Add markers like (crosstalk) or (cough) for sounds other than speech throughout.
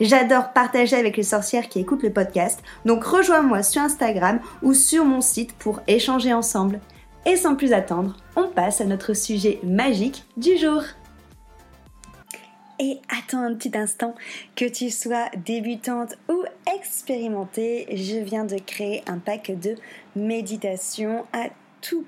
J'adore partager avec les sorcières qui écoutent le podcast, donc rejoins-moi sur Instagram ou sur mon site pour échanger ensemble. Et sans plus attendre, on passe à notre sujet magique du jour. Et attends un petit instant, que tu sois débutante ou expérimentée, je viens de créer un pack de méditation à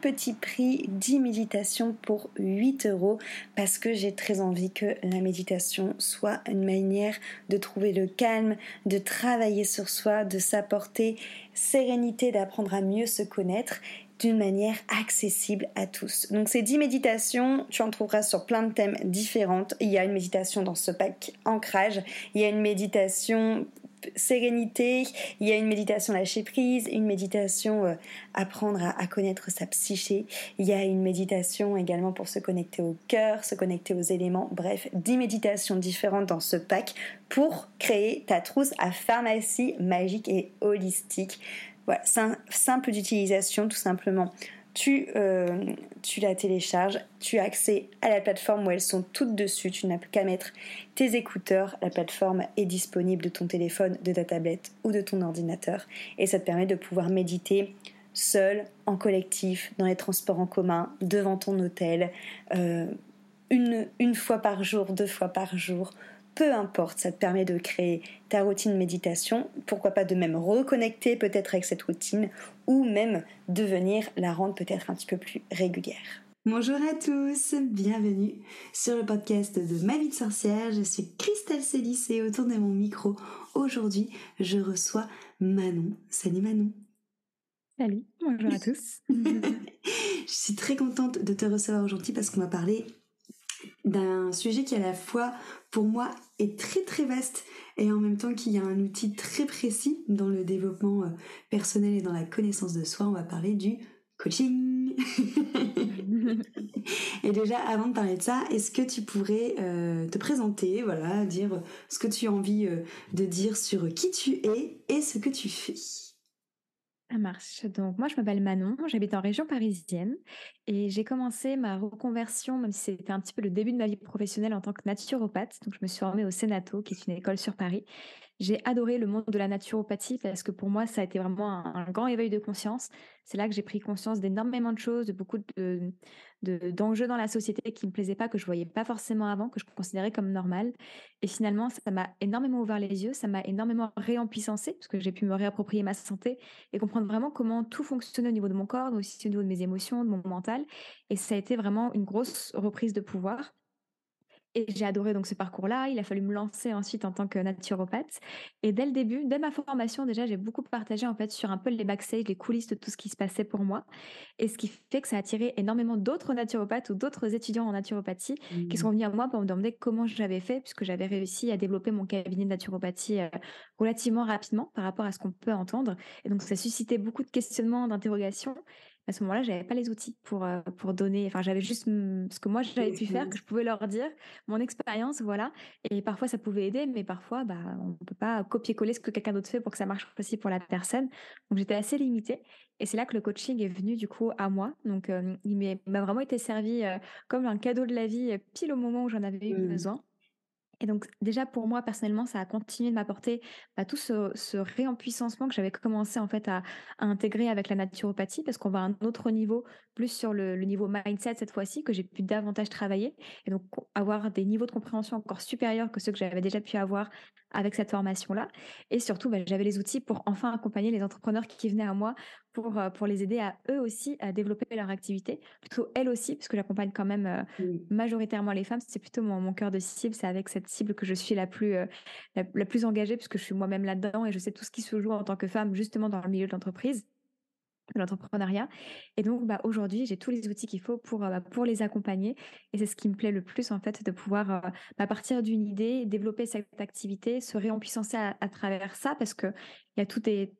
petit prix 10 méditations pour 8 euros parce que j'ai très envie que la méditation soit une manière de trouver le calme, de travailler sur soi, de s'apporter sérénité, d'apprendre à mieux se connaître d'une manière accessible à tous. Donc ces 10 méditations, tu en trouveras sur plein de thèmes différents. Il y a une méditation dans ce pack ancrage, il y a une méditation sérénité, il y a une méditation lâcher prise, une méditation euh, apprendre à, connaître sa psyché, il y a une méditation également pour se connecter au cœur, se connecter aux éléments, bref, 10 méditations différentes dans ce pack pour créer ta trousse à pharmacie magique et holistique. Voilà, simple d'utilisation tout simplement tu, euh, tu la télécharges, tu as accès à la plateforme où elles sont toutes dessus, tu n'as plus qu'à mettre tes écouteurs, la plateforme est disponible de ton téléphone, de ta tablette ou de ton ordinateur et ça te permet de pouvoir méditer seul, en collectif, dans les transports en commun, devant ton hôtel, euh, une fois par jour, deux fois par jour, peu importe, ça te permet de créer ta routine méditation, pourquoi pas de même reconnecter peut-être avec cette routine ou même de venir la rendre peut-être un petit peu plus régulière. Bonjour à tous, bienvenue sur le podcast de Ma vie de sorcière. Je suis Christelle Célis et autour de mon micro, aujourd'hui, je reçois Manon. Salut Manon. Salut, bonjour à (laughs) tous. je suis très contente de te recevoir aujourd'hui parce qu'on va parler d'un sujet qui à la fois pour moi est très très vaste et en même temps qu'il y a un outil très précis dans le développement euh, personnel et dans la connaissance de soi, on va parler du coaching. (laughs) et déjà avant de parler de ça, est-ce que tu pourrais euh, te présenter, voilà, dire ce que tu as envie euh, de dire sur qui tu es et ce que tu fais? Ça marche. Donc moi, je m'appelle Manon, j'habite en région parisienne et j'ai commencé ma reconversion, même si c'était un petit peu le début de ma vie professionnelle en tant que naturopathe. Donc je me suis formée au Sénato, qui est une école sur Paris. J'ai adoré le monde de la naturopathie parce que pour moi, ça a été vraiment un, grand éveil de conscience. C'est là que j'ai pris conscience d'énormément de choses, de beaucoup de, d'enjeux dans la société qui me plaisaient pas, que je voyais pas forcément avant, que je considérais comme normal. Et finalement, ça m'a énormément ouvert les yeux, ça m'a énormément réempuissancé parce que j'ai pu me réapproprier ma santé et comprendre vraiment comment tout fonctionnait au niveau de mon corps, mais aussi au niveau de mes émotions, de mon mental. Et ça a été vraiment une grosse reprise de pouvoir. Et j'ai adoré donc ce parcours-là. Il a fallu me lancer ensuite en tant que naturopathe. Et dès le début, dès ma formation, déjà, j'ai beaucoup partagé en fait sur un peu les backstage, les coulisses de tout ce qui se passait pour moi. Et ce qui fait que ça a attiré énormément d'autres naturopathes ou d'autres étudiants en naturopathie qui sont mmh. venus à moi pour me demander comment j'avais fait, puisque j'avais réussi à développer mon cabinet de naturopathie euh, relativement rapidement par rapport à ce qu'on peut entendre. Et donc, ça suscitait beaucoup de questionnements, d'interrogations à ce moment-là, j'avais pas les outils pour euh, pour donner. Enfin, j'avais juste ce que moi j'avais pu faire, que je pouvais leur dire, mon expérience, voilà. Et parfois ça pouvait aider, mais parfois, bah, on peut pas copier-coller ce que quelqu'un d'autre fait pour que ça marche aussi pour la personne. Donc j'étais assez limitée. Et c'est là que le coaching est venu du coup à moi. Donc euh, il m'a vraiment été servi euh, comme un cadeau de la vie, pile au moment où j'en avais eu mmh. besoin. Et donc déjà pour moi personnellement, ça a continué de m'apporter bah, tout ce, ce réempuissancement que j'avais commencé en fait à, intégrer avec la naturopathie, parce qu'on va à un autre niveau, plus sur le, niveau mindset cette fois-ci, que j'ai pu davantage travailler, et donc avoir des niveaux de compréhension encore supérieurs que ceux que j'avais déjà pu avoir avec cette formation-là. Et surtout, bah, j'avais les outils pour enfin accompagner les entrepreneurs qui venaient à moi pour, euh, pour les aider à eux aussi à développer leur activité, plutôt elles aussi, puisque j'accompagne quand même euh, majoritairement les femmes. C'est plutôt mon, mon cœur de cible, c'est avec cette cible que je suis la plus, euh, la, plus engagée, puisque je suis moi-même là-dedans et je sais tout ce qui se joue en tant que femme, justement dans le milieu de l'entreprise de l'entrepreneuriat. Et donc, bah, aujourd'hui, j'ai tous les outils qu'il faut pour, bah, pour les accompagner. Et c'est ce qui me plaît le plus, en fait, de pouvoir, bah, partir d'une idée, développer cette activité, se réempuissancer à, à travers ça, parce qu'il y a tout des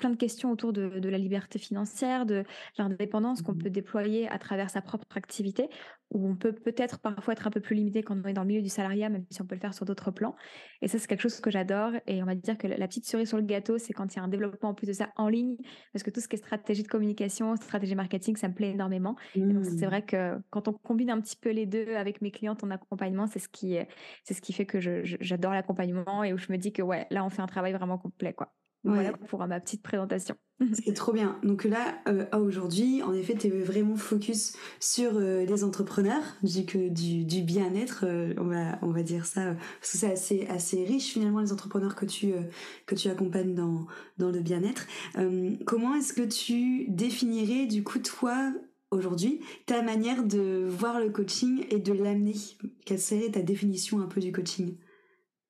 plein de questions autour de, la liberté financière, de l'indépendance qu'on mmh peut déployer à travers sa propre activité, où on peut peut-être parfois être un peu plus limité quand on est dans le milieu du salariat, même si on peut le faire sur d'autres plans. Et ça, c'est quelque chose que j'adore. Et on va dire que la petite cerise sur le gâteau, c'est quand il y a un développement en plus de ça en ligne, parce que tout ce qui est stratégie de communication, stratégie marketing, ça me plaît énormément. Et donc, c'est mmh. vrai que quand on combine un petit peu les deux avec mes clientes en accompagnement, c'est ce qui, c'est ce qui fait que j'adore l'accompagnement et où je me dis que ouais, là, on fait un travail vraiment complet, quoi. Voilà pour ma petite présentation. C'est trop bien. Donc là, euh, aujourd'hui, en effet, tu es vraiment focus sur euh, les entrepreneurs, du, que du, du bien-être, euh, on, va, on va dire ça, parce que c'est assez, assez riche finalement les entrepreneurs que tu, que tu accompagnes dans, dans le bien-être. comment est-ce que tu définirais du coup toi aujourd'hui ta manière de voir le coaching et de l'amener? Quelle serait ta définition un peu du coaching?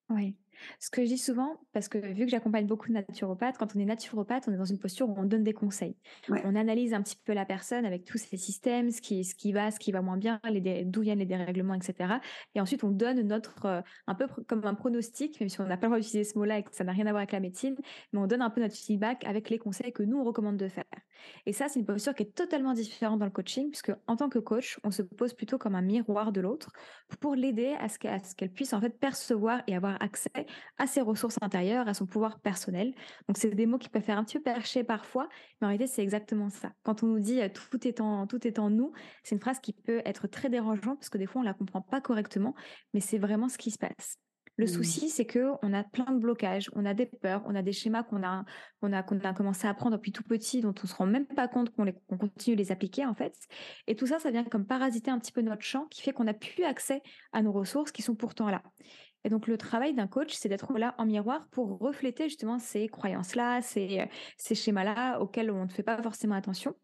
Oui. Ce que je dis souvent, parce que vu que j'accompagne beaucoup de naturopathes, quand on est naturopathe, on est dans une posture où on donne des conseils. On analyse un petit peu la personne avec tous ses systèmes, ce qui, ce qui va, ce qui va moins bien, d'où viennent les dérèglements, etc. Et ensuite, on donne notre, euh, un peu comme un pronostic, même si on n'a pas le droit d'utiliser ce mot-là et que ça n'a rien à voir avec la médecine, mais on donne un peu notre feedback avec les conseils que nous, on recommande de faire. Et ça, c'est une posture qui est totalement différente dans le coaching, puisque en tant que coach, on se pose plutôt comme un miroir de l'autre pour l'aider à ce qu'elle puisse en fait percevoir et avoir accès à ses ressources intérieures, à son pouvoir personnel. Donc, c'est des mots qui peuvent faire un petit peu percher parfois, mais en réalité, c'est exactement ça. Quand on nous dit tout est en, tout nous, c'est une phrase qui peut être très dérangeante parce que des fois, on la comprend pas correctement, mais c'est vraiment ce qui se passe. Le mmh. souci, c'est que on a plein de blocages, on a des peurs, on a des schémas qu'on a, qu'on a, qu'on a commencé à apprendre depuis tout petit, dont on se rend même pas compte qu'on, qu'on continue de les appliquer en fait. Et tout ça, ça vient comme parasiter un petit peu notre champ, qui fait qu'on n'a plus accès à nos ressources qui sont pourtant là. Et donc le travail d'un coach, c'est d'être là en miroir pour refléter justement ces croyances-là, ces, ces schémas-là auxquels on ne fait pas forcément attention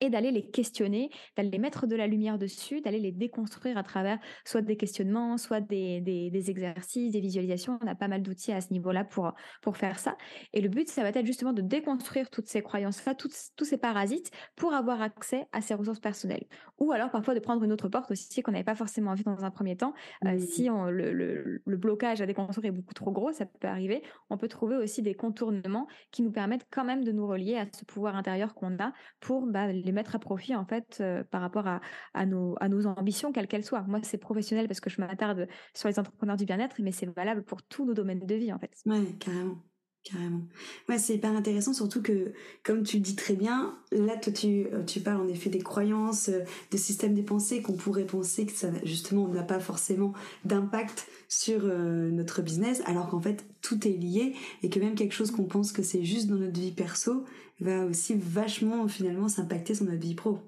et d'aller les questionner, d'aller les mettre de la lumière dessus, d'aller les déconstruire à travers soit des questionnements, soit des, des, exercices, des visualisations. On a pas mal d'outils à ce niveau-là pour, pour faire ça. Et le but, ça va être justement de déconstruire toutes ces croyances-là, tous ces parasites, pour avoir accès à ces ressources personnelles. Ou alors parfois de prendre une autre porte aussi qu'on n'avait pas forcément envie dans un premier temps. Euh, si on, le, le, le, blocage à déconstruire est beaucoup trop gros, ça peut arriver. On peut trouver aussi des contournements qui nous permettent quand même de nous relier à ce pouvoir intérieur qu'on a pour bah, les mettre à profit en fait euh, par rapport à, nos, ambitions, quelles qu'elles soient. Moi, c'est professionnel parce que je m'attarde sur les entrepreneurs du bien-être, mais c'est valable pour tous nos domaines de vie en fait. Carrément. Carrément. Ouais, c'est hyper intéressant, surtout que, comme tu le dis très bien, là, toi, tu, euh, tu parles en effet des croyances, euh, des systèmes des pensées qu'on pourrait penser que ça, justement, n'a pas forcément d'impact sur notre business, alors qu'en fait, tout est lié et que même quelque chose qu'on pense que c'est juste dans notre vie perso, va aussi vachement finalement s'impacter sur notre vie pro.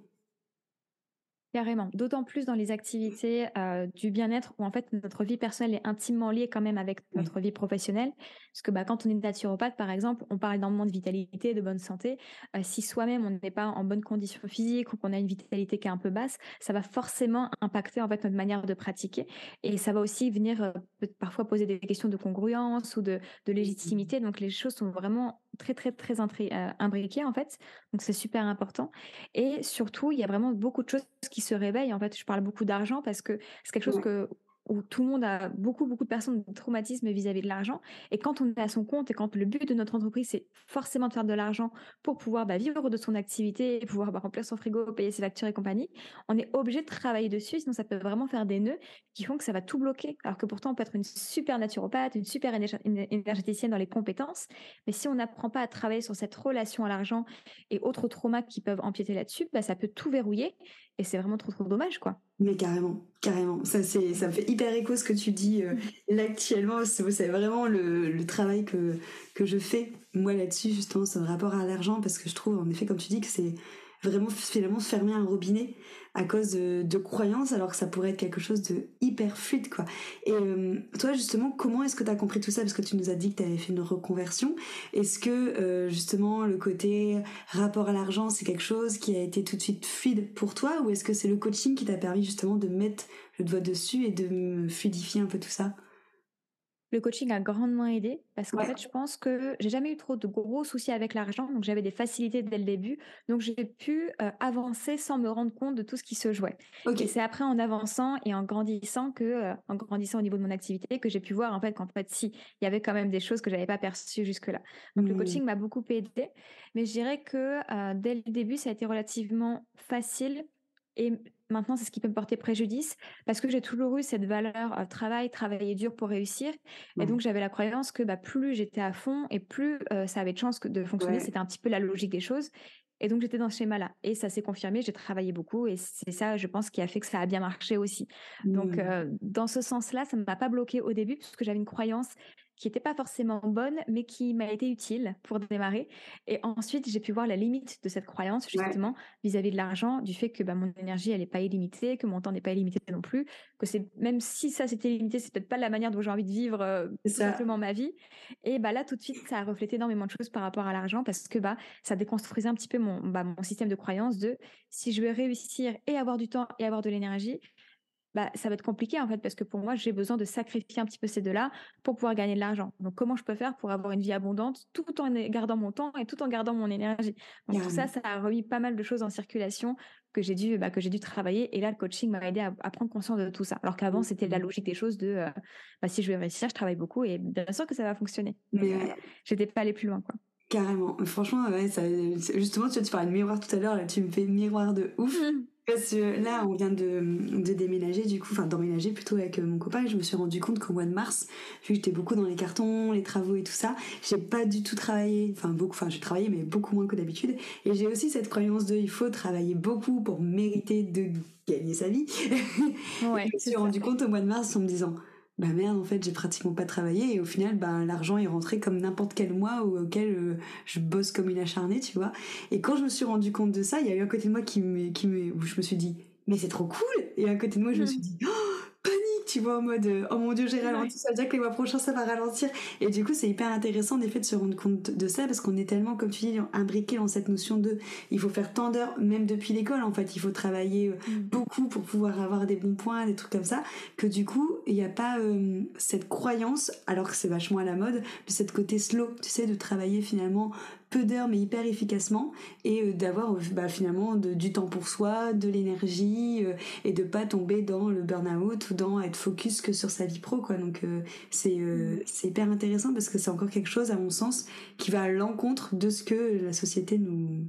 Carrément. D'autant plus dans les activités euh, du bien-être où en fait notre vie personnelle est intimement liée quand même avec notre vie professionnelle. Parce que bah, quand on est naturopathe, par exemple, on parle énormément de vitalité, de bonne santé. Euh, si soi-même on n'est pas en bonne condition physique ou qu'on a une vitalité qui est un peu basse, ça va forcément impacter en fait notre manière de pratiquer. Et ça va aussi venir euh, parfois poser des questions de congruence ou de, de légitimité. Donc les choses sont vraiment très très très imbriquées en fait. Donc c'est super important. Et surtout, il y a vraiment beaucoup de choses qui se réveille. En fait, je parle beaucoup d'argent parce que c'est quelque chose que où tout le monde a beaucoup, beaucoup de personnes de traumatisme vis-à-vis de l'argent. Et quand on est à son compte et quand le but de notre entreprise, c'est forcément de faire de l'argent pour pouvoir bah, vivre de son activité, pouvoir bah, remplir son frigo, payer ses factures et compagnie, on est obligé de travailler dessus, sinon ça peut vraiment faire des nœuds qui font que ça va tout bloquer. Alors que pourtant, on peut être une super naturopathe, une super énergéticienne dans les compétences, mais si on n'apprend pas à travailler sur cette relation à l'argent et autres traumas qui peuvent empiéter là-dessus, bah, ça peut tout verrouiller et c'est vraiment trop trop dommage quoi. Mais carrément, carrément. Ça c'est ça me fait hyper écho ce que tu dis euh, (laughs) là actuellement. C'est vraiment le, le, travail que que je fais moi là-dessus justement sur le rapport à l'argent parce que je trouve en effet comme tu dis que c'est vraiment finalement fermer un robinet à cause de, croyances alors que ça pourrait être quelque chose de hyper fluide quoi. Et euh, toi justement comment est-ce que tu as compris tout ça? Parce que tu nous as dit que tu avais fait une reconversion. Est-ce que euh, justement le côté rapport à l'argent c'est quelque chose qui a été tout de suite fluide pour toi? Ou est-ce que c'est le coaching qui t'a permis justement de mettre le doigt dessus et de fluidifier un peu tout ça? Le coaching a grandement aidé parce qu'en fait, je pense que j'ai jamais eu trop de gros soucis avec l'argent, donc j'avais des facilités dès le début, donc j'ai pu euh, avancer sans me rendre compte de tout ce qui se jouait. Et c'est après en avançant et en grandissant que, euh, en grandissant au niveau de mon activité, que j'ai pu voir en fait qu'en fait, si, il y avait quand même des choses que j'avais pas perçues jusque-là. Donc le mmh. coaching m'a beaucoup aidé, mais je dirais que euh, dès le début, ça a été relativement facile et maintenant, c'est ce qui peut me porter préjudice parce que j'ai toujours eu cette valeur euh, travail, travailler dur pour réussir. Et donc, j'avais la croyance que bah, plus j'étais à fond et plus euh, ça avait de chance de fonctionner. C'était un petit peu la logique des choses. Et donc, j'étais dans ce schéma-là. Et ça s'est confirmé, j'ai travaillé beaucoup. Et c'est ça, je pense, qui a fait que ça a bien marché aussi. Donc, mmh. euh, dans ce sens-là, ça ne m'a pas bloqué au début, parce que j'avais une croyance qui n'était pas forcément bonne, mais qui m'a été utile pour démarrer. Et ensuite, j'ai pu voir la limite de cette croyance, justement, vis-à-vis de l'argent, du fait que bah, mon énergie, elle n'est pas illimitée, que mon temps n'est pas illimité non plus, que c'est même si ça c'était limité, c'est peut-être pas la manière dont j'ai envie de vivre euh, simplement ma vie. Et bah là, tout de suite, ça a reflété énormément de choses par rapport à l'argent, parce que bah ça déconstruisait un petit peu mon, bah, mon système de croyance de si je veux réussir et avoir du temps et avoir de l'énergie, bah, ça va être compliqué en fait parce que pour moi j'ai besoin de sacrifier un petit peu ces deux-là pour pouvoir gagner de l'argent. Donc comment je peux faire pour avoir une vie abondante tout en gardant mon temps et tout en gardant mon énergie? Donc tout ça, ça a remis pas mal de choses en circulation que j'ai dû bah, que j'ai dû travailler et là le coaching m'a aidé à, prendre conscience de tout ça. Alors qu'avant c'était la mmh. logique des choses de euh, bah, si je veux réussir, je travaille beaucoup et bien sûr que ça va fonctionner. Mais euh, j'étais pas allée plus loin quoi. Carrément. Franchement, ouais, ça, justement, tu, vois, tu parlais de miroir tout à l'heure, là, tu me fais miroir de ouf. Mmh. Parce que là, on vient de, de déménager, du coup, enfin d'emménager plutôt avec euh, mon copain, et je me suis rendu compte qu'au mois de mars, vu que j'étais beaucoup dans les cartons, les travaux et tout ça, j'ai pas du tout travaillé, enfin beaucoup, enfin j'ai travaillé, mais beaucoup moins que d'habitude. Et j'ai aussi cette croyance de il faut travailler beaucoup pour mériter de gagner sa vie. (laughs) Ouais, je me suis rendu compte au mois de mars en me disant bah merde en fait j'ai pratiquement pas travaillé et au final bah l'argent est rentré comme n'importe quel mois auquel euh, je bosse comme une acharnée tu vois. Et quand je me suis rendu compte de ça il y a eu un côté de moi qui me qui me où je me suis dit mais c'est trop cool! Et à côté de moi je me mmh. suis dit oh tu vois, en mode oh mon dieu, j'ai ralenti, ça veut dire que les mois prochains ça va ralentir. Et du coup, c'est hyper intéressant en effet de se rendre compte de ça parce qu'on est tellement, comme tu dis, imbriqué dans cette notion de il faut faire tant d'heures, même depuis l'école en fait, il faut travailler euh, mm. beaucoup pour pouvoir avoir des bons points, des trucs comme ça, que du coup, il n'y a pas euh, cette croyance, alors que c'est vachement à la mode, de cette côté slow, tu sais, de travailler finalement peu d'heures mais hyper efficacement et euh, d'avoir euh, bah, finalement du temps pour soi, de l'énergie euh, et de pas tomber dans le burn-out ou dans être focus que sur sa vie pro quoi. Donc c'est c'est hyper intéressant parce que c'est encore quelque chose à mon sens qui va à l'encontre de ce que la société nous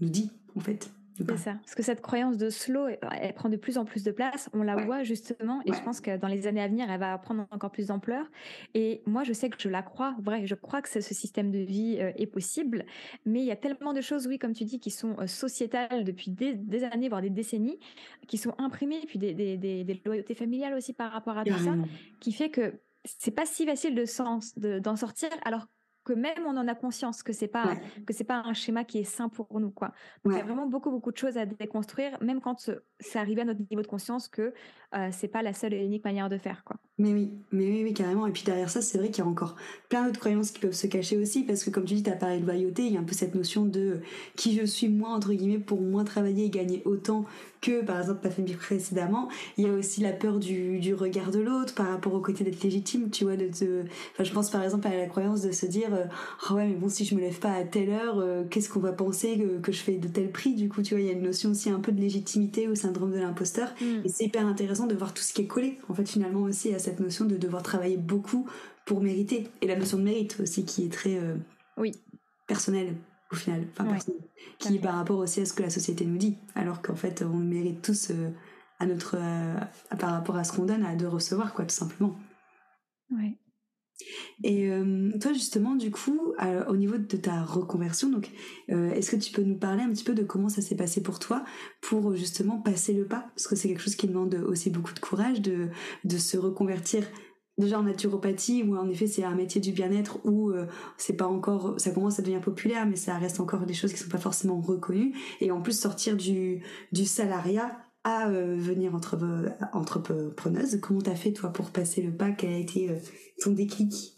nous dit en fait. C'est ça. Parce que cette croyance de slow, elle, prend de plus en plus de place. On la voit justement, et je pense que dans les années à venir, elle va prendre encore plus d'ampleur. Et moi, je sais que je la crois, vrai, je crois que ce système de vie euh, est possible. Mais il y a tellement de choses, oui, comme tu dis, qui sont euh, sociétales depuis des, années, voire des décennies, qui sont imprimées, puis des, des, des, loyautés familiales aussi par rapport à tout ça, qui fait que c'est pas si facile de d'en sortir. Alors que même on en a conscience que c'est pas que c'est pas un schéma qui est sain pour nous quoi. Donc il y a vraiment beaucoup beaucoup de choses à déconstruire même quand c'est arrivé à notre niveau de conscience que euh, c'est pas la seule et unique manière de faire quoi. Mais oui, mais oui, oui carrément. Et puis derrière ça, c'est vrai qu'il y a encore plein d'autres croyances qui peuvent se cacher aussi parce que comme tu dis, as parlé de loyauté, il y a un peu cette notion de qui je suis moi entre guillemets pour moins travailler et gagner autant que par exemple ma famille précédemment. Il y a aussi la peur du, du regard de l'autre par rapport au côté d'être légitime, tu vois. De, Enfin, je pense par exemple à la croyance de se dire oh ouais mais bon si je me lève pas à telle heure, euh, qu'est-ce qu'on va penser que, que, je fais de tel prix Du coup, tu vois, il y a une notion aussi un peu de légitimité au syndrome de l'imposteur mm. et c'est hyper intéressant de voir tout ce qui est collé en fait finalement aussi à cette notion de devoir travailler beaucoup pour mériter et la notion de mérite aussi qui est très euh, oui personnelle au final, enfin qui est par rapport aussi à ce que la société nous dit, alors qu'en fait on mérite tous euh, à notre euh, par rapport à ce qu'on donne à de recevoir quoi tout simplement. Ouais. Et toi justement du coup au niveau de ta reconversion donc est-ce que tu peux nous parler un petit peu de comment ça s'est passé pour toi pour justement passer le pas? Parce que c'est quelque chose qui demande aussi beaucoup de courage de de se reconvertir déjà en naturopathie où en effet c'est un métier du bien-être où euh, c'est pas encore ça commence à devenir populaire mais ça reste encore des choses qui sont pas forcément reconnues. Et en plus sortir du du salariat à euh, venir entre entrepreneuse comment t'as fait toi pour passer le pas quel a été euh, ton déclic?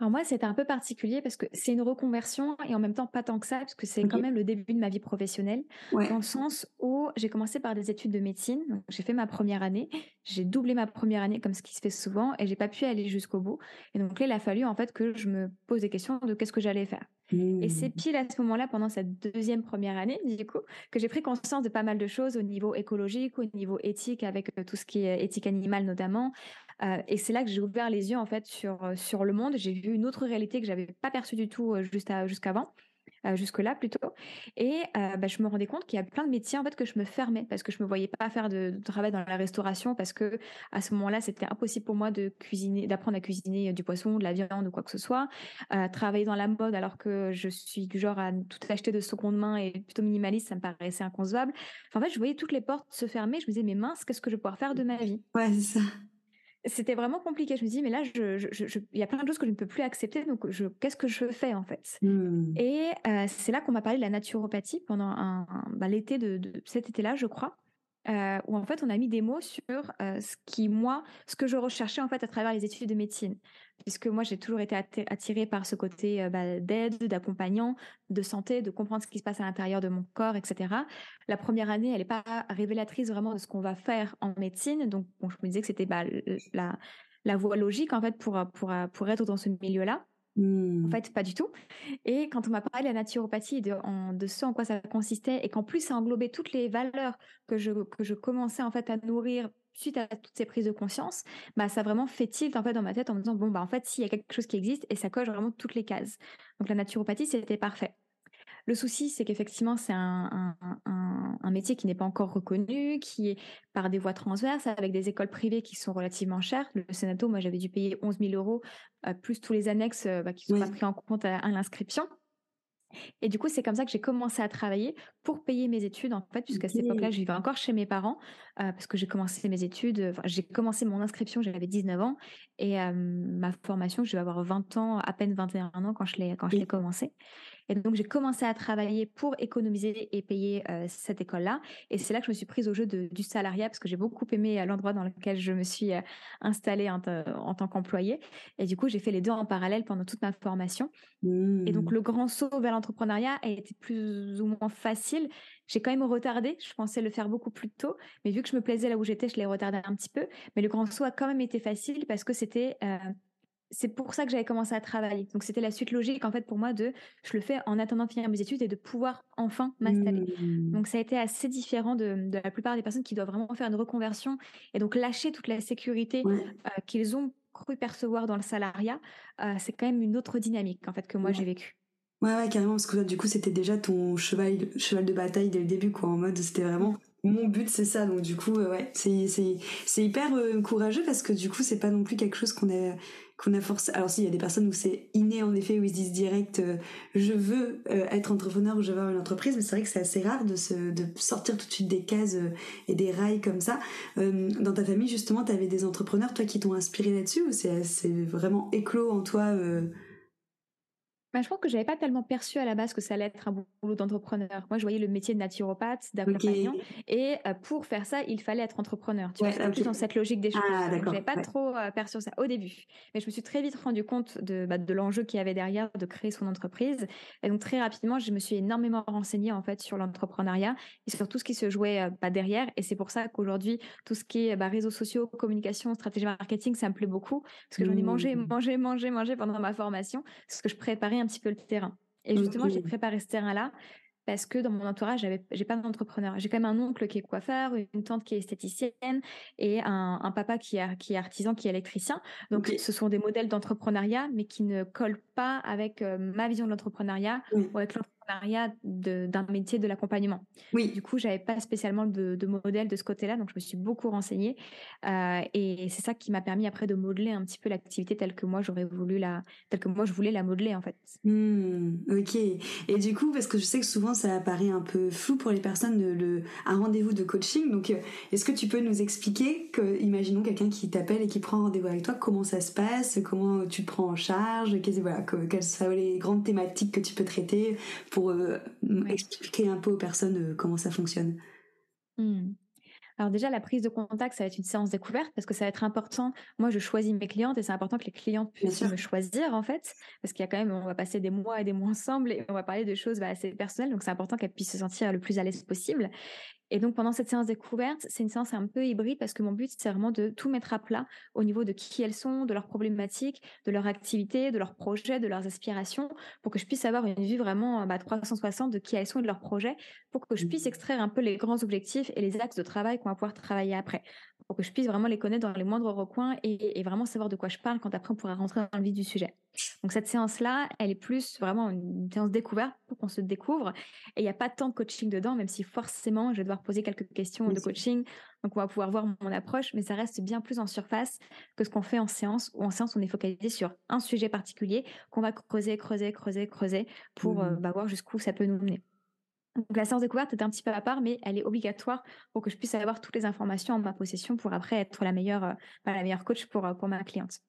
Alors moi, c'était un peu particulier parce que c'est une reconversion et en même temps pas tant que ça, parce que c'est quand même le début de ma vie professionnelle, dans le sens où j'ai commencé par des études de médecine. J'ai fait ma première année, j'ai doublé ma première année comme ce qui se fait souvent et j'ai pas pu aller jusqu'au bout. Et donc là, il a fallu en fait que je me pose des questions de qu'est-ce que j'allais faire. Et c'est mmh. pile à ce moment-là, pendant cette deuxième première année, du coup, que j'ai pris conscience de pas mal de choses au niveau écologique, au niveau éthique, avec euh, tout ce qui est éthique animale notamment, euh, et c'est là que j'ai ouvert les yeux en fait sur euh, sur le monde. J'ai vu une autre réalité que j'avais pas perçue du tout euh, juste jusqu'avant. jusque-là plutôt. Et bah, je me rendais compte qu'il y a plein de métiers en fait que je me fermais parce que je me voyais pas faire de, travail dans la restauration parce que à ce moment-là c'était impossible pour moi de cuisiner, d'apprendre à cuisiner du poisson, de la viande ou quoi que ce soit. travailler dans la mode alors que je suis du genre à tout acheter de seconde main et plutôt minimaliste, ça me paraissait inconcevable. en fait, je voyais toutes les portes se fermer. Je me disais mais mince, qu'est-ce que je vais pouvoir faire de ma vie? Ouais, c'est ça c'était vraiment compliqué. Je me dis, mais là, il y a plein de choses que je ne peux plus accepter. Donc, qu'est-ce que je fais en fait? Mmh. Et euh, c'est là qu'on m'a parlé de la naturopathie pendant un, bah, l'été de, cet été-là, je crois. Euh, où en fait on a mis des mots sur euh, ce qui moi ce que je recherchais en fait à travers les études de médecine. Puisque moi j'ai toujours été attirée par ce côté euh, bah, d'aide d'accompagnant de santé de comprendre ce qui se passe à l'intérieur de mon corps etc la première année elle n'est pas révélatrice vraiment de ce qu'on va faire en médecine. Donc je me disais que c'était bah, la la voie logique en fait pour pour pour être dans ce milieu en mmh. fait, pas du tout. Et quand on m'a parlé de la naturopathie de ce en quoi ça consistait, et qu'en plus ça englobait toutes les valeurs que je, que je commençais en fait à nourrir suite à toutes ces prises de conscience, bah ça a vraiment fait tilt en fait dans ma tête en me disant bon bah en fait s'il y a quelque chose qui existe et ça coche vraiment toutes les cases. Donc la naturopathie c'était parfait. Le souci, c'est qu'effectivement, c'est un, métier qui n'est pas encore reconnu, qui est par des voies transverses, avec des écoles privées qui sont relativement chères. Le Sénato, moi, j'avais dû payer 11 000 euros, euh, plus tous les annexes euh, bah, qui sont pas pris en compte à, l'inscription. Et du coup, c'est comme ça que j'ai commencé à travailler pour payer mes études, en fait, puisqu'à cette époque-là, je vivais encore chez mes parents, euh, parce que j'ai commencé mes études, j'ai commencé mon inscription, j'avais 19 ans, et ma formation, je vais avoir 20 ans, à peine 21 ans quand je l'ai, quand je l'ai commencé. Et donc, j'ai commencé à travailler pour économiser et payer euh, cette école-là. Et c'est là que je me suis prise au jeu du salariat parce que j'ai beaucoup aimé euh, l'endroit dans lequel je me suis euh, installée en, tant qu'employée. Et du coup, j'ai fait les deux en parallèle pendant toute ma formation. Et donc, mmh. le grand saut vers l'entrepreneuriat a été plus ou moins facile. J'ai quand même retardé. Je pensais le faire beaucoup plus tôt. Mais vu que je me plaisais là où j'étais, je l'ai retardé un petit peu. Mais le grand saut a quand même été facile parce que c'était c'est pour ça que j'avais commencé à travailler. Donc c'était la suite logique en fait pour moi de je le fais en attendant de finir mes études et de pouvoir enfin m'installer. Mmh. Donc ça a été assez différent de, la plupart des personnes qui doivent vraiment faire une reconversion et donc lâcher toute la sécurité euh, qu'ils ont cru percevoir dans le salariat. Euh, c'est quand même une autre dynamique en fait que moi j'ai vécu. Ouais, ouais, carrément, parce que du coup, c'était déjà ton cheval, cheval de bataille dès le début, quoi, en mode, c'était vraiment mon but c'est ça donc du coup euh, ouais c'est c'est c'est hyper courageux parce que du coup c'est pas non plus quelque chose qu'on a qu'on a forcé. Alors si, il y a des personnes où c'est inné en effet, où ils se disent direct, euh, je veux euh, être entrepreneur ou je veux avoir une entreprise, mais c'est vrai que c'est assez rare de se de sortir tout de suite des cases euh, et des rails comme ça. dans ta famille justement, tu avais des entrepreneurs toi qui t'ont inspiré là-dessus ou c'est vraiment éclos en toi bah, je pense que j'avais pas tellement perçu à la base que ça allait être un boulot d'entrepreneur. Moi, je voyais le métier de naturopathe, d'accompagnant, et euh, pour faire ça, il fallait être entrepreneur. Tu vois, c'était plus dans cette logique des choses. Ah, j'avais pas trop euh, perçu ça au début, mais je me suis très vite rendu compte de, bah, de l'enjeu qu'il y avait derrière de créer son entreprise. Et donc très rapidement, je me suis énormément renseignée en fait sur l'entrepreneuriat et sur tout ce qui se jouait euh, bah, derrière. Et c'est pour ça qu'aujourd'hui, tout ce qui est bah, réseaux sociaux, communication, stratégie marketing, ça me plaît beaucoup parce que j'en ai mangé, mmh. mangé, mangé, mangé pendant ma formation, parce que je préparais un petit peu le terrain. Et justement, j'ai préparé ce terrain-là parce que dans mon entourage, j'avais, j'ai pas d'entrepreneur. J'ai quand même un oncle qui est coiffeur, une tante qui est esthéticienne et un, papa qui est, qui est artisan, qui est électricien. Donc, ce sont des modèles d'entrepreneuriat, mais qui ne collent pas avec euh, ma vision de l'entrepreneuriat ou avec l'entrepreneuriat d'un métier de l'accompagnement. Oui. Du coup, j'avais pas spécialement de, de, modèle de ce côté-là, donc je me suis beaucoup renseignée. Euh, et c'est ça qui m'a permis après de modeler un petit peu l'activité telle que moi j'aurais voulu la, telle que moi je voulais la modeler en fait. Mmh, ok. Et du coup, parce que je sais que souvent ça apparaît un peu flou pour les personnes de le, un rendez-vous de coaching. Donc, euh, est-ce que tu peux nous expliquer que, imaginons quelqu'un qui t'appelle et qui prend rendez-vous avec toi, comment ça se passe, comment tu te prends en charge, voilà, quelles sont les grandes thématiques que tu peux traiter pour euh, expliquer un peu aux personnes euh, comment ça fonctionne. Mmh. Alors déjà, la prise de contact, ça va être une séance découverte parce que ça va être important. Moi, je choisis mes clientes et c'est important que les clientes puissent me choisir en fait, parce qu'il y a quand même, on va passer des mois et des mois ensemble et on va parler de choses bah, assez personnelles, donc c'est important qu'elles puissent se sentir le plus à l'aise possible. Et donc pendant cette séance découverte, c'est une séance un peu hybride parce que mon but c'est vraiment de tout mettre à plat au niveau de qui elles sont, de leurs problématiques, de leur activité, de leurs projets, de leurs aspirations, pour que je puisse avoir une vue vraiment bah, 360 de qui elles sont et de leurs projets, pour que je puisse mmh. extraire un peu les grands objectifs et les axes de travail qu'on va pouvoir travailler après, pour que je puisse vraiment les connaître dans les moindres recoins et, et vraiment savoir de quoi je parle quand après on pourra rentrer dans le vif du sujet. Donc cette séance-là, elle est plus vraiment une séance découverte pour qu'on se découvre. Et il n'y a pas tant de coaching dedans, même si forcément je vais devoir poser quelques questions de coaching. Donc on va pouvoir voir mon approche, mais ça reste bien plus en surface que ce qu'on fait en séance. Où en séance, on est focalisé sur un sujet particulier qu'on va creuser, creuser, creuser, creuser pour euh, mmh. bah, voir jusqu'où ça peut nous mener. Donc la séance découverte est un petit peu à part, mais elle est obligatoire pour que je puisse avoir toutes les informations en ma possession pour après être la meilleure, euh, bah, coach pour, euh, pour ma cliente.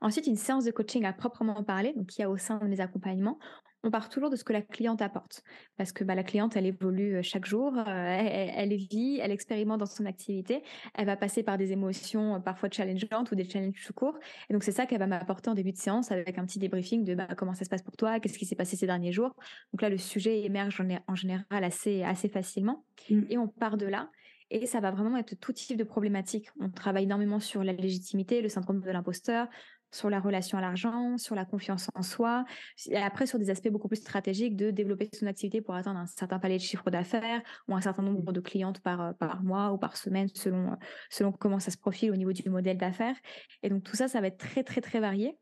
Ensuite, une séance de coaching à proprement parler, donc y a au sein de mes accompagnements, on part toujours de ce que la cliente apporte. Parce que bah, la cliente, elle évolue chaque jour, euh, elle, vit, elle expérimente dans son activité, elle va passer par des émotions parfois challengeantes ou des challenges tout court. Et donc, c'est ça qu'elle va m'apporter en début de séance avec un petit débriefing de bah, comment ça se passe pour toi, qu'est-ce qui s'est passé ces derniers jours. Donc là, le sujet émerge en, général assez, assez facilement. Mmh. Et on part de là. Et ça va vraiment être tout type de problématiques. On travaille énormément sur la légitimité, le syndrome de l'imposteur, sur la relation à l'argent, sur la confiance en soi, et après sur des aspects beaucoup plus stratégiques de développer son activité pour atteindre un certain palier de chiffre d'affaires ou un certain nombre de clientes par, euh, par mois ou par semaine selon, selon comment ça se profile au niveau du modèle d'affaires. Et donc tout ça, ça va être très très très varié.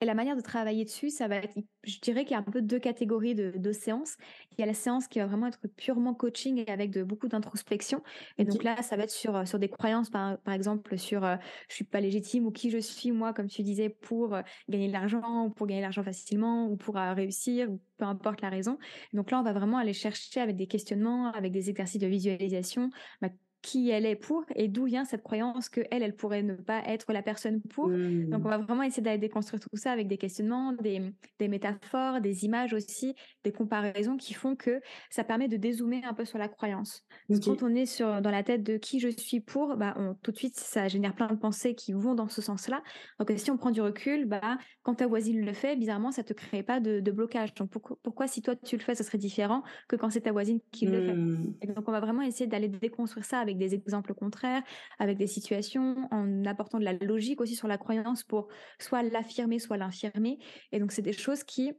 Et la manière de travailler dessus, ça va être, je dirais qu'il y a un peu deux catégories de, séances. Il y a la séance qui va vraiment être purement coaching et avec de, beaucoup d'introspection. Et donc là, ça va être sur, sur des croyances, par, par exemple, sur euh, je suis pas légitime ou qui je suis, moi, comme tu disais, pour euh, gagner de l'argent, ou pour gagner de l'argent facilement, ou pour euh, réussir, ou peu importe la raison. Donc là, on va vraiment aller chercher avec des questionnements, avec des exercices de visualisation, bah, qui elle est pour et d'où vient cette croyance que elle, elle pourrait ne pas être la personne pour. Donc on mmh. va vraiment essayer d'aller déconstruire tout ça avec des questionnements, des, des, métaphores, des images aussi, des comparaisons qui font que ça permet de dézoomer un peu sur la croyance. Quand on est sur, dans la tête de qui je suis pour, bah on, tout de suite ça génère plein de pensées qui vont dans ce sens-là. Donc si on prend du recul, bah quand ta voisine le fait, bizarrement ça te crée pas de, de blocage. Donc pourquoi, pourquoi, si toi tu le fais, ça serait différent que quand c'est ta voisine qui le fait? Mmh. Et donc on va vraiment essayer d'aller déconstruire ça avec des exemples contraires, avec des situations, en apportant de la logique aussi sur la croyance pour soit l'affirmer, soit l'infirmer. Et donc, c'est des choses qui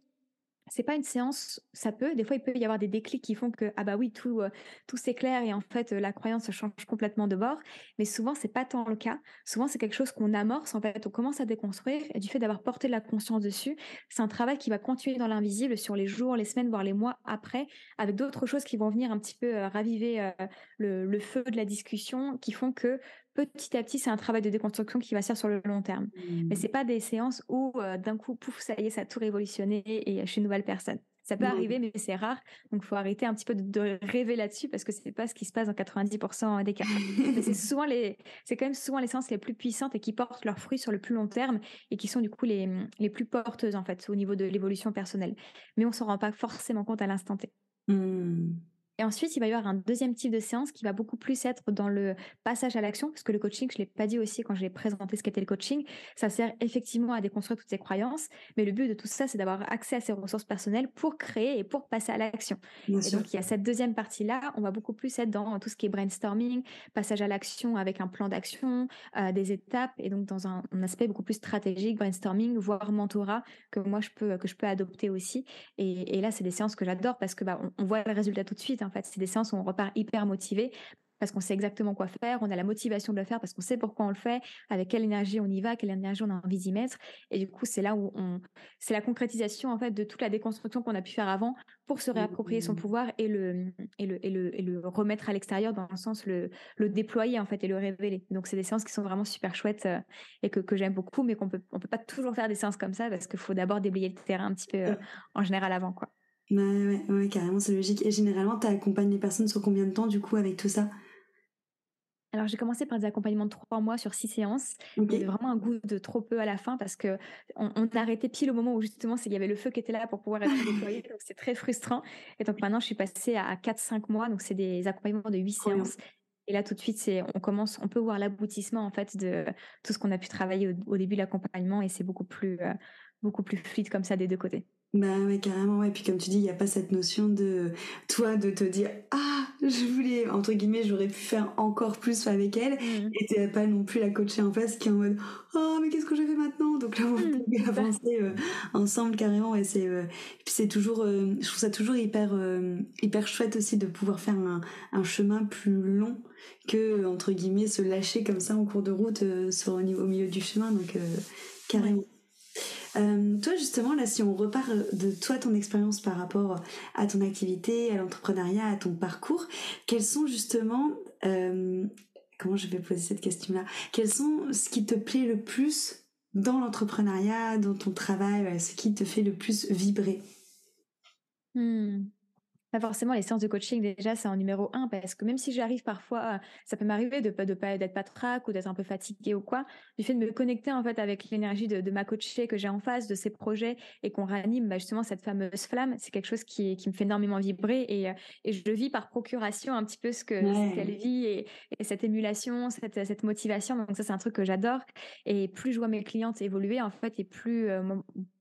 c'est pas une séance, ça peut, des fois il peut y avoir des déclics qui font que ah bah oui tout euh, tout s'éclaire et en fait la croyance change complètement de bord, mais souvent c'est pas tant le cas. Souvent c'est quelque chose qu'on amorce en fait, on commence à déconstruire et du fait d'avoir porté la conscience dessus, c'est un travail qui va continuer dans l'invisible sur les jours, les semaines, voire les mois après, avec d'autres choses qui vont venir un petit peu euh, raviver euh, le, feu de la discussion, qui font que petit à petit, c'est un travail de déconstruction qui va se faire sur le long terme. Mmh. Mais c'est pas des séances où euh, d'un coup, pouf, ça y est, ça a tout révolutionné et je suis une nouvelle personne. Ça peut mmh. arriver, mais c'est rare. Donc, il faut arrêter un petit peu de, rêver là-dessus parce que c'est pas ce qui se passe dans 90% des cas. (laughs) c'est souvent les, c'est quand même souvent les séances les plus puissantes et qui portent leurs fruits sur le plus long terme et qui sont du coup les, les plus porteuses en fait au niveau de l'évolution personnelle. Mais on s'en rend pas forcément compte à l'instant T. Mmh. Et ensuite, il va y avoir un deuxième type de séance qui va beaucoup plus être dans le passage à l'action, parce que le coaching, je l'ai pas dit aussi quand j'ai présenté ce qu'était le coaching, ça sert effectivement à déconstruire toutes ces croyances, mais le but de tout ça, c'est d'avoir accès à ses ressources personnelles pour créer et pour passer à l'action. Et donc, il y a cette deuxième partie-là, on va beaucoup plus être dans tout ce qui est brainstorming, passage à l'action avec un plan d'action, euh, des étapes, et donc dans un, aspect beaucoup plus stratégique, brainstorming, voire mentorat, que moi, je peux, que je peux adopter aussi. Et, là, c'est des séances que j'adore parce que bah, on, on voit le résultat tout de suite. En fait, c'est des séances où on repart hyper motivé parce qu'on sait exactement quoi faire, on a la motivation de le faire parce qu'on sait pourquoi on le fait, avec quelle énergie on y va, quelle énergie on a envie d'y mettre. Et du coup, c'est là où on, c'est la concrétisation en fait de toute la déconstruction qu'on a pu faire avant pour se réapproprier son mmh. pouvoir et le, et le, et le, et le remettre à l'extérieur dans le sens le, le déployer en fait et le révéler. Donc c'est des séances qui sont vraiment super chouettes euh, et que, que j'aime beaucoup, mais qu'on peut on peut pas toujours faire des séances comme ça parce qu'il faut d'abord déblayer le terrain un petit peu euh, en général avant quoi. Ouais, ouais, carrément, c'est logique. Et généralement, tu accompagnes les personnes sur combien de temps, du coup, avec tout ça? Alors j'ai commencé par des accompagnements de trois mois sur six séances. Il y avait vraiment un goût de trop peu à la fin parce que on, on a arrêté pile au moment où justement il y avait le feu qui était là pour pouvoir être (laughs) déployé. donc c'est très frustrant. Et donc maintenant je suis passée à 4-5 mois. Donc c'est des accompagnements de huit séances. Et là tout de suite c'est on commence, on peut voir l'aboutissement en fait de tout ce qu'on a pu travailler au, début de l'accompagnement et c'est beaucoup plus euh, beaucoup plus fluide comme ça des deux côtés. Bah ouais, carrément, ouais. Puis comme tu dis, il n'y a pas cette notion de toi de te dire Ah, je voulais, entre guillemets, j'aurais pu faire encore plus avec elle. Mmh. Et tu pas non plus la coacher en face qui est en mode Oh, mais qu'est-ce que je fais maintenant? Donc là, vous mmh, pouvez avancer euh, ensemble carrément. Et c'est, euh, puis c'est toujours, euh, je trouve ça toujours hyper, hyper chouette aussi de pouvoir faire un, un, chemin plus long que, entre guillemets, se lâcher comme ça en cours de route sur, au, au milieu du chemin. Donc, carrément. Justement, là, si on repart de toi, ton expérience par rapport à ton activité, à l'entrepreneuriat, à ton parcours, quels sont justement, euh, comment je vais poser cette question-là, quels sont ce qui te plaît le plus dans l'entrepreneuriat, dans ton travail, ce qui te fait le plus vibrer? Hmm forcément, les séances de coaching, déjà, c'est en numéro un, parce que même si j'arrive parfois, ça peut m'arriver de pas de pas d'être pas trac ou d'être un peu fatigué ou quoi, du fait de me connecter en fait avec l'énergie de, ma coachée que j'ai en face, de ses projets et qu'on réanime bah, justement cette fameuse flamme, c'est quelque chose qui, qui me fait énormément vibrer et, et je vis par procuration un petit peu ce que ce qu'elle vit et, cette émulation, cette, cette motivation. Donc ça, c'est un truc que j'adore. Et plus je vois mes clientes évoluer en fait, et plus euh,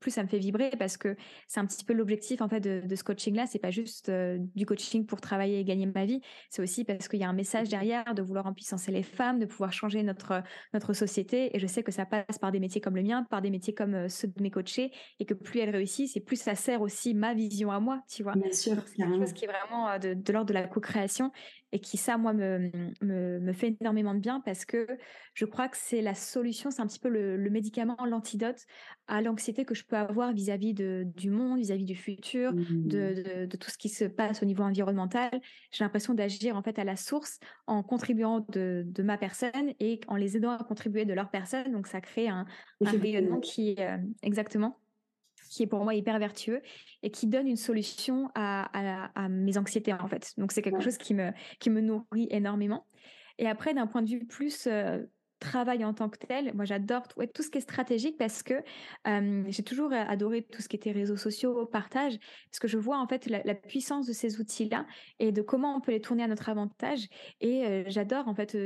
plus ça me fait vibrer parce que c'est un petit peu l'objectif en fait de, de ce coaching là. C'est pas juste euh, euh, du coaching pour travailler et gagner ma vie, c'est aussi parce qu'il y a un message derrière de vouloir empuissancer les femmes, de pouvoir changer notre notre société. Et je sais que ça passe par des métiers comme le mien, par des métiers comme euh, ceux de mes coachés, et que plus elles réussissent, et plus ça sert aussi ma vision à moi, tu vois. Bien sûr, c'est quelque chose qui est vraiment euh, de, de l'ordre de la co-création et qui ça moi me, me, me fait énormément de bien parce que je crois que c'est la solution, c'est un petit peu le, le médicament, l'antidote à l'anxiété que je peux avoir vis-à-vis de, du monde, vis-à-vis du futur, de, mmh. de, de, tout ce qui se passe au niveau environnemental. J'ai l'impression d'agir en fait à la source en contribuant de, de, ma personne et en les aidant à contribuer de leur personne. Donc ça crée un, un rayonnement qui euh, exactement qui est pour moi hyper vertueux et qui donne une solution à, à, à mes anxiétés en fait. Donc c'est quelque chose qui me qui me nourrit énormément. Et après d'un point de vue plus euh, travail en tant que tel. Moi, j'adore tout, tout ce qui est stratégique parce que j'ai toujours adoré tout ce qui était réseaux sociaux, partage, parce que je vois en fait la, puissance de ces outils-là et de comment on peut les tourner à notre avantage. Et j'adore en fait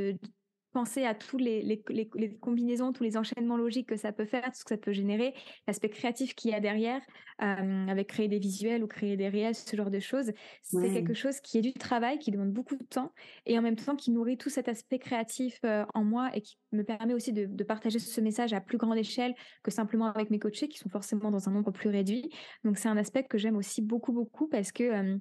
penser à tous les, les, les, combinaisons, tous les enchaînements logiques que ça peut faire, tout ce que ça peut générer, l'aspect créatif qu'il y a derrière, euh, avec créer des visuels ou créer des réels, ce genre de choses. C'est quelque chose qui est du travail, qui demande beaucoup de temps et en même temps qui nourrit tout cet aspect créatif euh, en moi et qui me permet aussi de, de, partager ce message à plus grande échelle que simplement avec mes coachés qui sont forcément dans un nombre plus réduit. Donc c'est un aspect que j'aime aussi beaucoup, beaucoup parce que... Euh,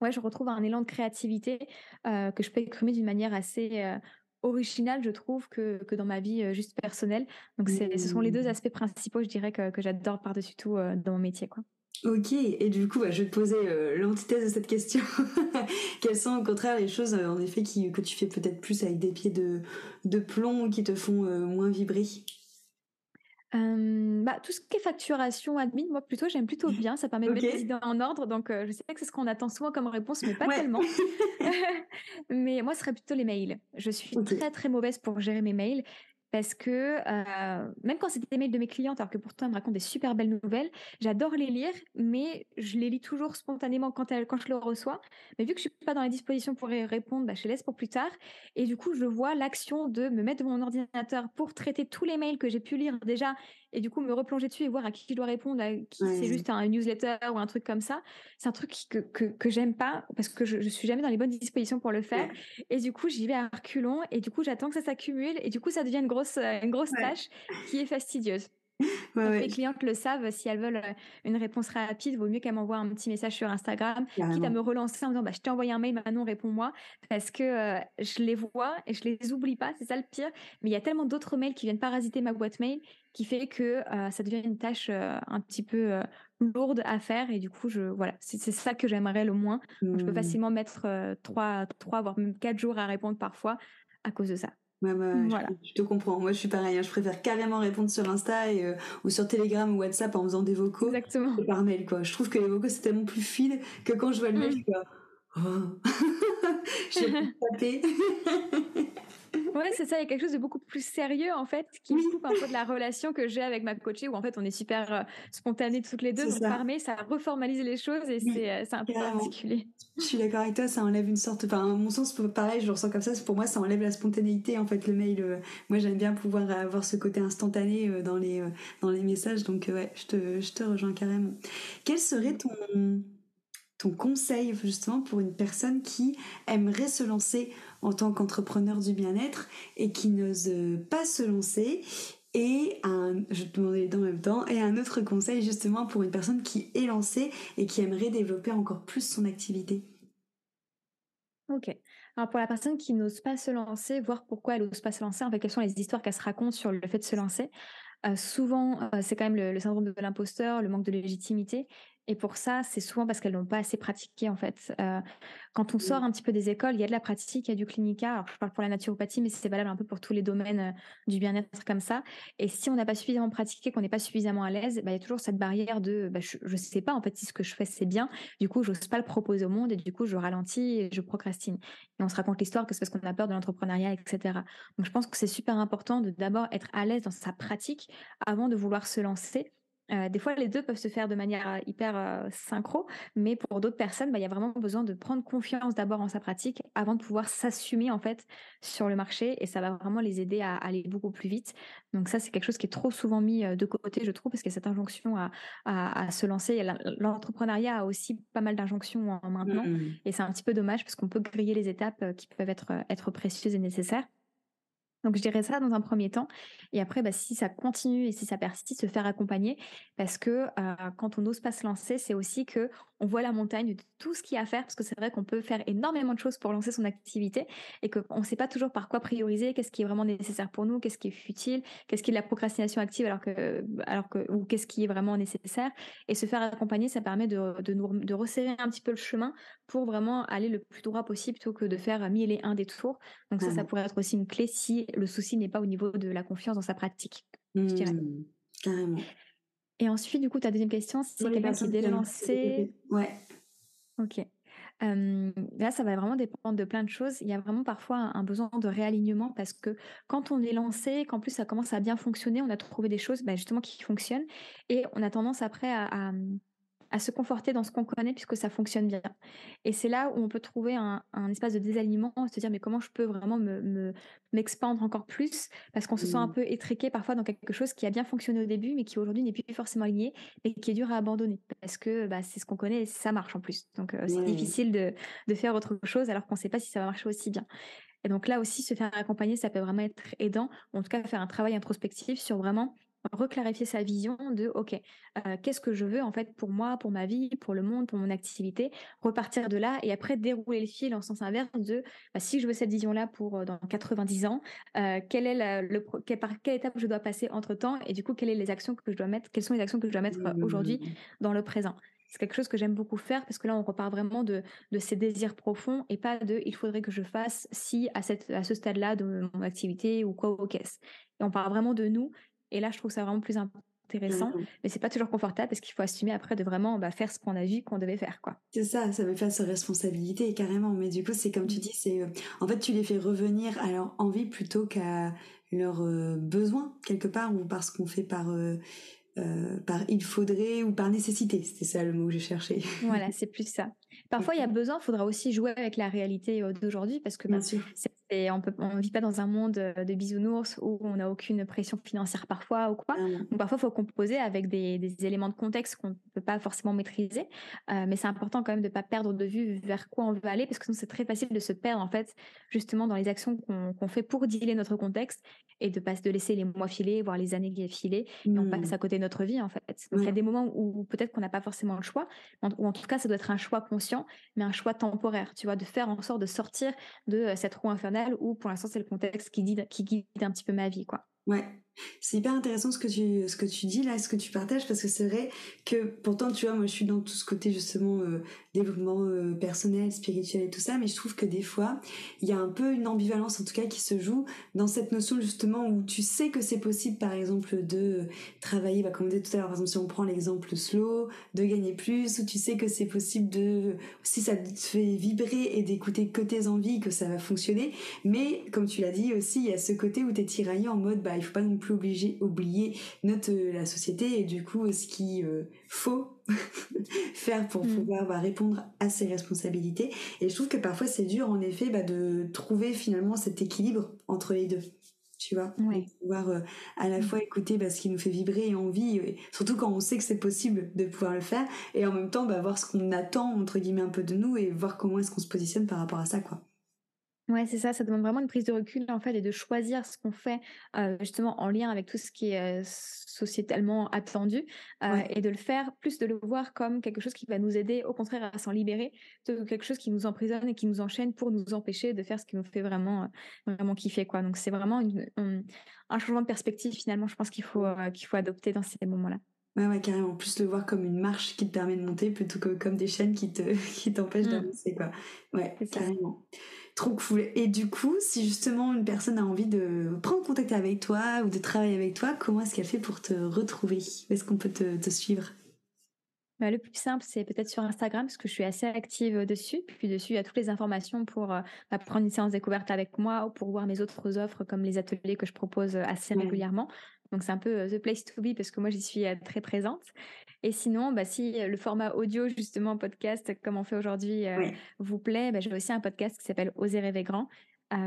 ouais, je retrouve un élan de créativité euh, que je peux exprimer d'une manière assez euh, original, je trouve, que, que dans ma vie euh, juste personnelle. Donc, c'est, ce sont les deux mmh. aspects principaux, je dirais, que, que j'adore par-dessus tout euh, dans mon métier. Quoi. Ok, et du coup, bah, je vais te poser euh, l'antithèse de cette question. (laughs) Quelles sont au contraire les choses, en effet, qui, que tu fais peut-être plus avec des pieds de, de plomb qui te font moins vibrer? Bah, tout ce qui est facturation, admin, moi plutôt j'aime plutôt bien, ça permet de mettre les idées en ordre, donc je sais que c'est ce qu'on attend souvent comme réponse, mais pas tellement. (laughs) (laughs) mais moi ce serait plutôt les mails. Je suis très très mauvaise pour gérer mes mails parce que euh, même quand c'est des mails de mes clientes, alors que pourtant elles me racontent des super belles nouvelles, j'adore les lire, mais je les lis toujours spontanément quand, quand je le reçois. Mais vu que je suis pas dans les dispositions pour y répondre, bah, je les laisse pour plus tard. Et du coup, je vois l'action de me mettre devant mon ordinateur pour traiter tous les mails que j'ai pu lire déjà et du coup me replonger dessus et voir à qui je dois répondre, à qui c'est juste un newsletter ou un truc comme ça. C'est un truc que, que, que j'aime pas parce que je, je suis jamais dans les bonnes dispositions pour le faire. Et du coup, j'y vais à reculons et du coup, j'attends que ça s'accumule et du coup, ça devient une grosse, euh, une grosse tâche qui est fastidieuse. (laughs) Les clientes le savent, si elles veulent euh, une réponse rapide, vaut mieux qu'elles m'envoient un petit message sur Instagram, quitte à me relancer en disant bah, Je t'ai envoyé un mail, maintenant réponds-moi, parce que euh, je les vois et je les oublie pas, c'est ça le pire. Mais il y a tellement d'autres mails qui viennent parasiter ma boîte mail qui fait que euh, ça devient une tâche un petit peu lourde à faire. Et du coup, je, voilà, c'est ça que j'aimerais le moins. je peux mmh. facilement mettre trois, trois, voire même quatre jours à répondre parfois à cause de ça. Ouais, je, te comprends. Moi, je suis pareil. Hein. Je préfère carrément répondre sur Insta et, euh, ou sur Telegram ou WhatsApp en faisant des vocaux Exactement. par mail. Quoi. Je trouve que les vocaux, c'est tellement plus fil que quand je vois le mail, mm. je oh. (laughs) j'ai (laughs) tapé. (laughs) Ouais, c'est ça. Il y a quelque chose de beaucoup plus sérieux, en fait, qui me coupe un peu de la relation que j'ai avec ma coachée, où en fait, on est super euh, spontanés toutes les deux. Donc, par ça reformalise les choses et c'est euh, un peu particulier. Je suis d'accord avec toi, ça enlève une sorte. Enfin, mon sens, pareil, je le ressens comme ça. Pour moi, ça enlève la spontanéité, en fait, le mail. Euh, moi, j'aime bien pouvoir avoir ce côté instantané dans les, dans les messages. Donc, ouais, je te, je te rejoins carrément. Quel serait ton ton conseil justement pour une personne qui aimerait se lancer en tant qu'entrepreneur du bien-être et qui n'ose pas se lancer et un, je te demandais même temps, et un autre conseil justement pour une personne qui est lancée et qui aimerait développer encore plus son activité. Ok. Alors pour la personne qui n'ose pas se lancer, voir pourquoi elle n'ose pas se lancer, en fait, quelles sont les histoires qu'elle se raconte sur le fait de se lancer. Euh, souvent, euh, c'est quand même le syndrome de l'imposteur, le manque de légitimité. Et pour ça, c'est souvent parce qu'elles n'ont pas assez pratiqué en fait. Euh, quand on sort un petit peu des écoles, il y a de la pratique, il y a du clinica. Alors je parle pour la naturopathie, mais c'est valable un peu pour tous les domaines euh, du bien-être comme ça. Et si on n'a pas suffisamment pratiqué, qu'on n'est pas suffisamment à l'aise, bah, il y a toujours cette barrière de bah, je ne sais pas en fait si ce que je fais c'est bien. Du coup, je n'ose pas le proposer au monde et du coup, je ralentis et je procrastine. Et on se raconte l'histoire que c'est parce qu'on a peur de l'entrepreneuriat, etc. Donc je pense que c'est super important de d'abord être à l'aise dans sa pratique avant de vouloir se lancer euh, des fois, les deux peuvent se faire de manière euh, hyper euh, synchro, mais pour d'autres personnes, bah, il y a vraiment besoin de prendre confiance d'abord en sa pratique avant de pouvoir s'assumer en fait sur le marché, et ça va vraiment les aider à, aller beaucoup plus vite. Donc ça, c'est quelque chose qui est trop souvent mis de côté, je trouve, parce qu'il y a cette injonction à, se lancer. L'entrepreneuriat a aussi pas mal d'injonctions en maintenant, mmh. et c'est un petit peu dommage parce qu'on peut griller les étapes qui peuvent être, être précieuses et nécessaires. Donc je dirais ça dans un premier temps. Et après, bah, si ça continue et si ça persiste, se faire accompagner. Parce que quand on n'ose pas se lancer, c'est aussi que on voit la montagne de tout ce qu'il y a à faire. Parce que c'est vrai qu'on peut faire énormément de choses pour lancer son activité et qu'on ne sait pas toujours par quoi prioriser, qu'est-ce qui est vraiment nécessaire pour nous, qu'est-ce qui est futile, qu'est-ce qui est de la procrastination active alors que, alors que, ou qu'est-ce qui est vraiment nécessaire. Et se faire accompagner, ça permet de, de, nous, de resserrer un petit peu le chemin pour vraiment aller le plus droit possible plutôt que de faire mille et un détours. Donc ça, ça mmh. pourrait être aussi une clé si le souci n'est pas au niveau de la confiance dans sa pratique, je dirais. Mmh, carrément. Et ensuite, du coup, ta deuxième question, c'est quelqu'un qui est déjà lancé. Ouais. Ok. là, ça va vraiment dépendre de plein de choses. Il y a vraiment parfois un, besoin de réalignement parce que quand on est lancé, qu'en plus ça commence à bien fonctionner, on a trouvé des choses bah, justement qui fonctionnent et on a tendance après à, à se conforter dans ce qu'on connaît puisque ça fonctionne bien. Et c'est là où on peut trouver un, espace de désalignement, se dire mais comment je peux vraiment me, m'expandre encore plus parce qu'on se sent un mmh. peu étriqué parfois dans quelque chose qui a bien fonctionné au début mais qui aujourd'hui n'est plus forcément aligné et qui est dur à abandonner parce que bah, c'est ce qu'on connaît et ça marche en plus. Donc euh, c'est difficile de, de faire autre chose alors qu'on ne sait pas si ça va marcher aussi bien. Et donc là aussi, se faire accompagner, ça peut vraiment être aidant, en tout cas faire un travail introspectif sur vraiment reclarifier sa vision de OK, euh, qu'est-ce que je veux en fait pour moi, pour ma vie, pour le monde, pour mon activité, repartir de là et après dérouler le fil en sens inverse de bah, si je veux cette vision-là pour euh, dans 90 ans, euh, quelle est le, par quelle étape je dois passer entre temps et du coup quelles sont les actions que je dois mettre, quelles sont les actions que je dois mettre aujourd'hui mmh. dans le présent? C'est quelque chose que j'aime beaucoup faire parce que là, on repart vraiment de, de ces désirs profonds et pas de il faudrait que je fasse si à, cette, à ce stade-là de mon activité ou quoi au caisse. Et on part vraiment de nous et là, je trouve ça vraiment plus intéressant, mmh. mais c'est pas toujours confortable parce qu'il faut assumer après de vraiment bah, faire ce qu'on a vu qu'on devait faire, quoi. C'est ça, ça veut faire sa responsabilité carrément. Mais du coup, c'est comme tu mmh. dis, c'est euh, en fait tu les fais revenir à leur envie plutôt qu'à leurs euh, besoins quelque part ou parce qu'on fait par euh, par il faudrait ou par nécessité. C'était ça le mot que j'ai cherché. Voilà, c'est plus ça. Parfois, il y a (laughs) besoin, il faudra aussi jouer avec la réalité d'aujourd'hui parce que bah, c'est Et on ne vit pas dans un monde de bisounours où on n'a aucune pression financière parfois ou quoi. Donc parfois, il faut composer avec des, éléments de contexte qu'on ne peut pas forcément maîtriser. mais c'est important quand même de ne pas perdre de vue vers quoi on veut aller parce que sinon c'est très facile de se perdre en fait justement dans les actions qu'on fait pour dealer notre contexte et de pas de laisser les mois filer, voire les années filer et on passe mmh. à côté de notre vie en fait. Donc il y a des moments où, peut-être qu'on n'a pas forcément le choix, ou en tout cas ça doit être un choix conscient, mais un choix temporaire, tu vois, de faire en sorte de sortir de cette roue infernale où pour l'instant c'est le contexte qui guide, un petit peu ma vie quoi. C'est hyper intéressant ce que tu ce que tu dis là, ce que tu partages parce que c'est vrai que pourtant tu vois moi je suis dans tout ce côté justement euh, développement euh, personnel, spirituel et tout ça, mais je trouve que des fois il y a un peu une ambivalence en tout cas qui se joue dans cette notion justement où tu sais que c'est possible par exemple de travailler, bah, comme on disait tout à l'heure par exemple si on prend l'exemple slow, de gagner plus, ou tu sais que c'est possible de si ça te fait vibrer et d'écouter que tes envies que ça va fonctionner, mais comme tu l'as dit aussi il y a ce côté où tu es tiraillé en mode bah il faut pas non plus obligé oublier notre euh, la société et du coup ce qu'il euh, faut (laughs) faire pour mm. pouvoir bah, répondre à ses responsabilités et je trouve que parfois c'est dur en effet bah, de trouver finalement cet équilibre entre les deux tu vois? De pouvoir euh, à la mm. fois écouter bah, ce qui nous fait vibrer et envie surtout quand on sait que c'est possible de pouvoir le faire et en même temps voir ce qu'on attend entre guillemets un peu de nous et voir comment est-ce qu'on se positionne par rapport à ça quoi Ouais, c'est ça, ça demande vraiment une prise de recul en fait et de choisir ce qu'on fait justement en lien avec tout ce qui est sociétalement attendu et de le faire plus de le voir comme quelque chose qui va nous aider au contraire à s'en libérer de quelque chose qui nous emprisonne et qui nous enchaîne pour nous empêcher de faire ce qui nous fait vraiment vraiment kiffer quoi. Donc c'est vraiment un changement de perspective finalement, je pense qu'il faut qu'il faut adopter dans ces moments-là. Ouais, ouais, carrément. Plus le voir comme une marche qui te permet de monter plutôt que comme des chaînes qui te (laughs) qui t'empêchent mmh. d'avancer, quoi. Ouais, carrément. Trop cool. Et du coup, si justement une personne a envie de prendre contact avec toi ou de travailler avec toi, comment est-ce qu'elle fait pour te retrouver? Où est-ce qu'on peut te, suivre? Bah, le plus simple, c'est peut-être sur Instagram, parce que je suis assez active euh, dessus. Puis dessus, il y a toutes les informations pour euh, bah, prendre une séance découverte avec moi ou pour voir mes autres offres, comme les ateliers que je propose euh, assez régulièrement. Donc c'est un peu the place to be parce que moi j'y suis très présente. Et sinon, bah, si le format audio, justement, podcast, comme on fait aujourd'hui, vous plaît, bah, j'ai aussi un podcast qui s'appelle Oser rêver grand,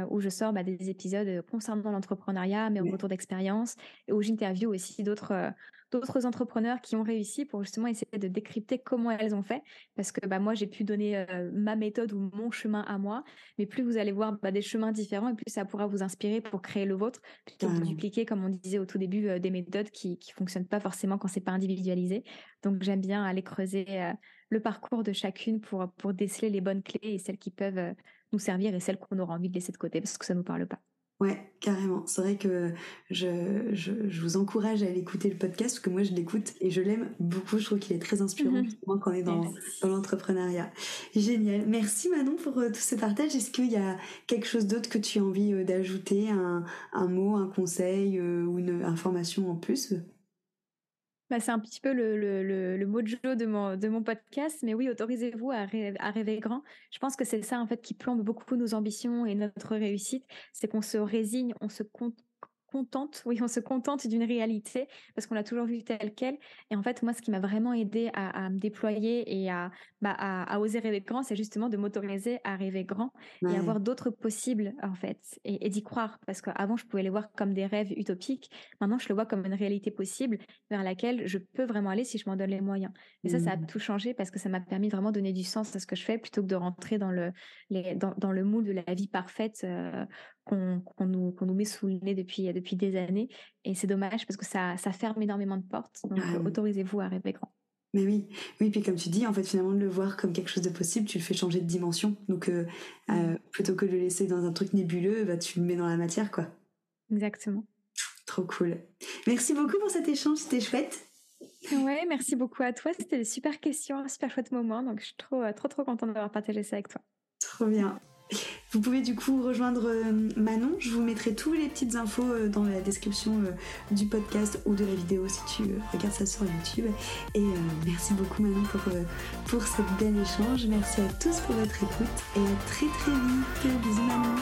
où je sors bah, des épisodes concernant l'entrepreneuriat, mais au retour d'expérience, et où j'interview aussi d'autres d'autres entrepreneurs qui ont réussi pour justement essayer de décrypter comment elles ont fait. Parce que bah, moi, j'ai pu donner ma méthode ou mon chemin à moi, mais plus vous allez voir bah, des chemins différents, et plus ça pourra vous inspirer pour créer le vôtre, plutôt que de dupliquer, comme on disait au tout début, des méthodes qui ne fonctionnent pas forcément quand c'est pas individualisé. Donc j'aime bien aller creuser le parcours de chacune pour, pour déceler les bonnes clés et celles qui peuvent nous servir et celles qu'on aura envie de laisser de côté parce que ça ne nous parle pas. Ouais, carrément. C'est vrai que je, je, vous encourage à aller écouter le podcast parce que moi je l'écoute et je l'aime beaucoup. Je trouve qu'il est très inspirant mhm. quand on est dans, dans l'entrepreneuriat. Génial. Merci Manon pour euh, tout ce partage. Est-ce qu'il y a quelque chose d'autre que tu as envie euh, d'ajouter, un, un, mot, un conseil euh, ou une information en plus? Bah, c'est un petit peu le, le, mot de mon, de mon podcast, mais oui, autorisez-vous à, rêver grand. Je pense que c'est ça en fait qui plombe beaucoup nos ambitions et notre réussite, c'est qu'on se résigne, on se compte contente, oui, on se contente d'une réalité parce qu'on l'a toujours vue telle qu'elle. Et en fait, moi, ce qui m'a vraiment aidé à, me déployer et à, bah, à, oser rêver grand, c'est justement de m'autoriser à rêver grand et avoir d'autres possibles, en fait, et, d'y croire. Parce qu'avant, je pouvais les voir comme des rêves utopiques. Maintenant, je le vois comme une réalité possible vers laquelle je peux vraiment aller si je m'en donne les moyens. Et ça, ça a mmh. tout changé parce que ça m'a permis vraiment de donner du sens à ce que je fais plutôt que de rentrer dans le, les, dans, dans le moule de la vie parfaite euh, qu'on nous, nous, met sous le nez depuis, depuis des années. Et c'est dommage parce que ça, ça ferme énormément de portes. Donc, ah autorisez-vous à rêver grand. Mais oui, oui, puis comme tu dis, en fait, finalement, de le voir comme quelque chose de possible, tu le fais changer de dimension. Donc, euh, euh, plutôt que de le laisser dans un truc nébuleux, bah, tu le mets dans la matière, quoi. Exactement. Trop cool. Merci beaucoup pour cet échange, c'était chouette. Ouais, merci beaucoup à toi. C'était des super questions, un super chouette moment. Donc, je suis trop, trop, trop contente d'avoir partagé ça avec toi. Trop bien. Vous pouvez du coup rejoindre euh, Manon. Je vous mettrai toutes les petites infos euh, dans la description euh, du podcast ou de la vidéo si tu regardes ça sur YouTube. Et merci beaucoup Manon pour, pour cette belle échange. Merci à tous pour votre écoute et à très très vite. Bisous Manon.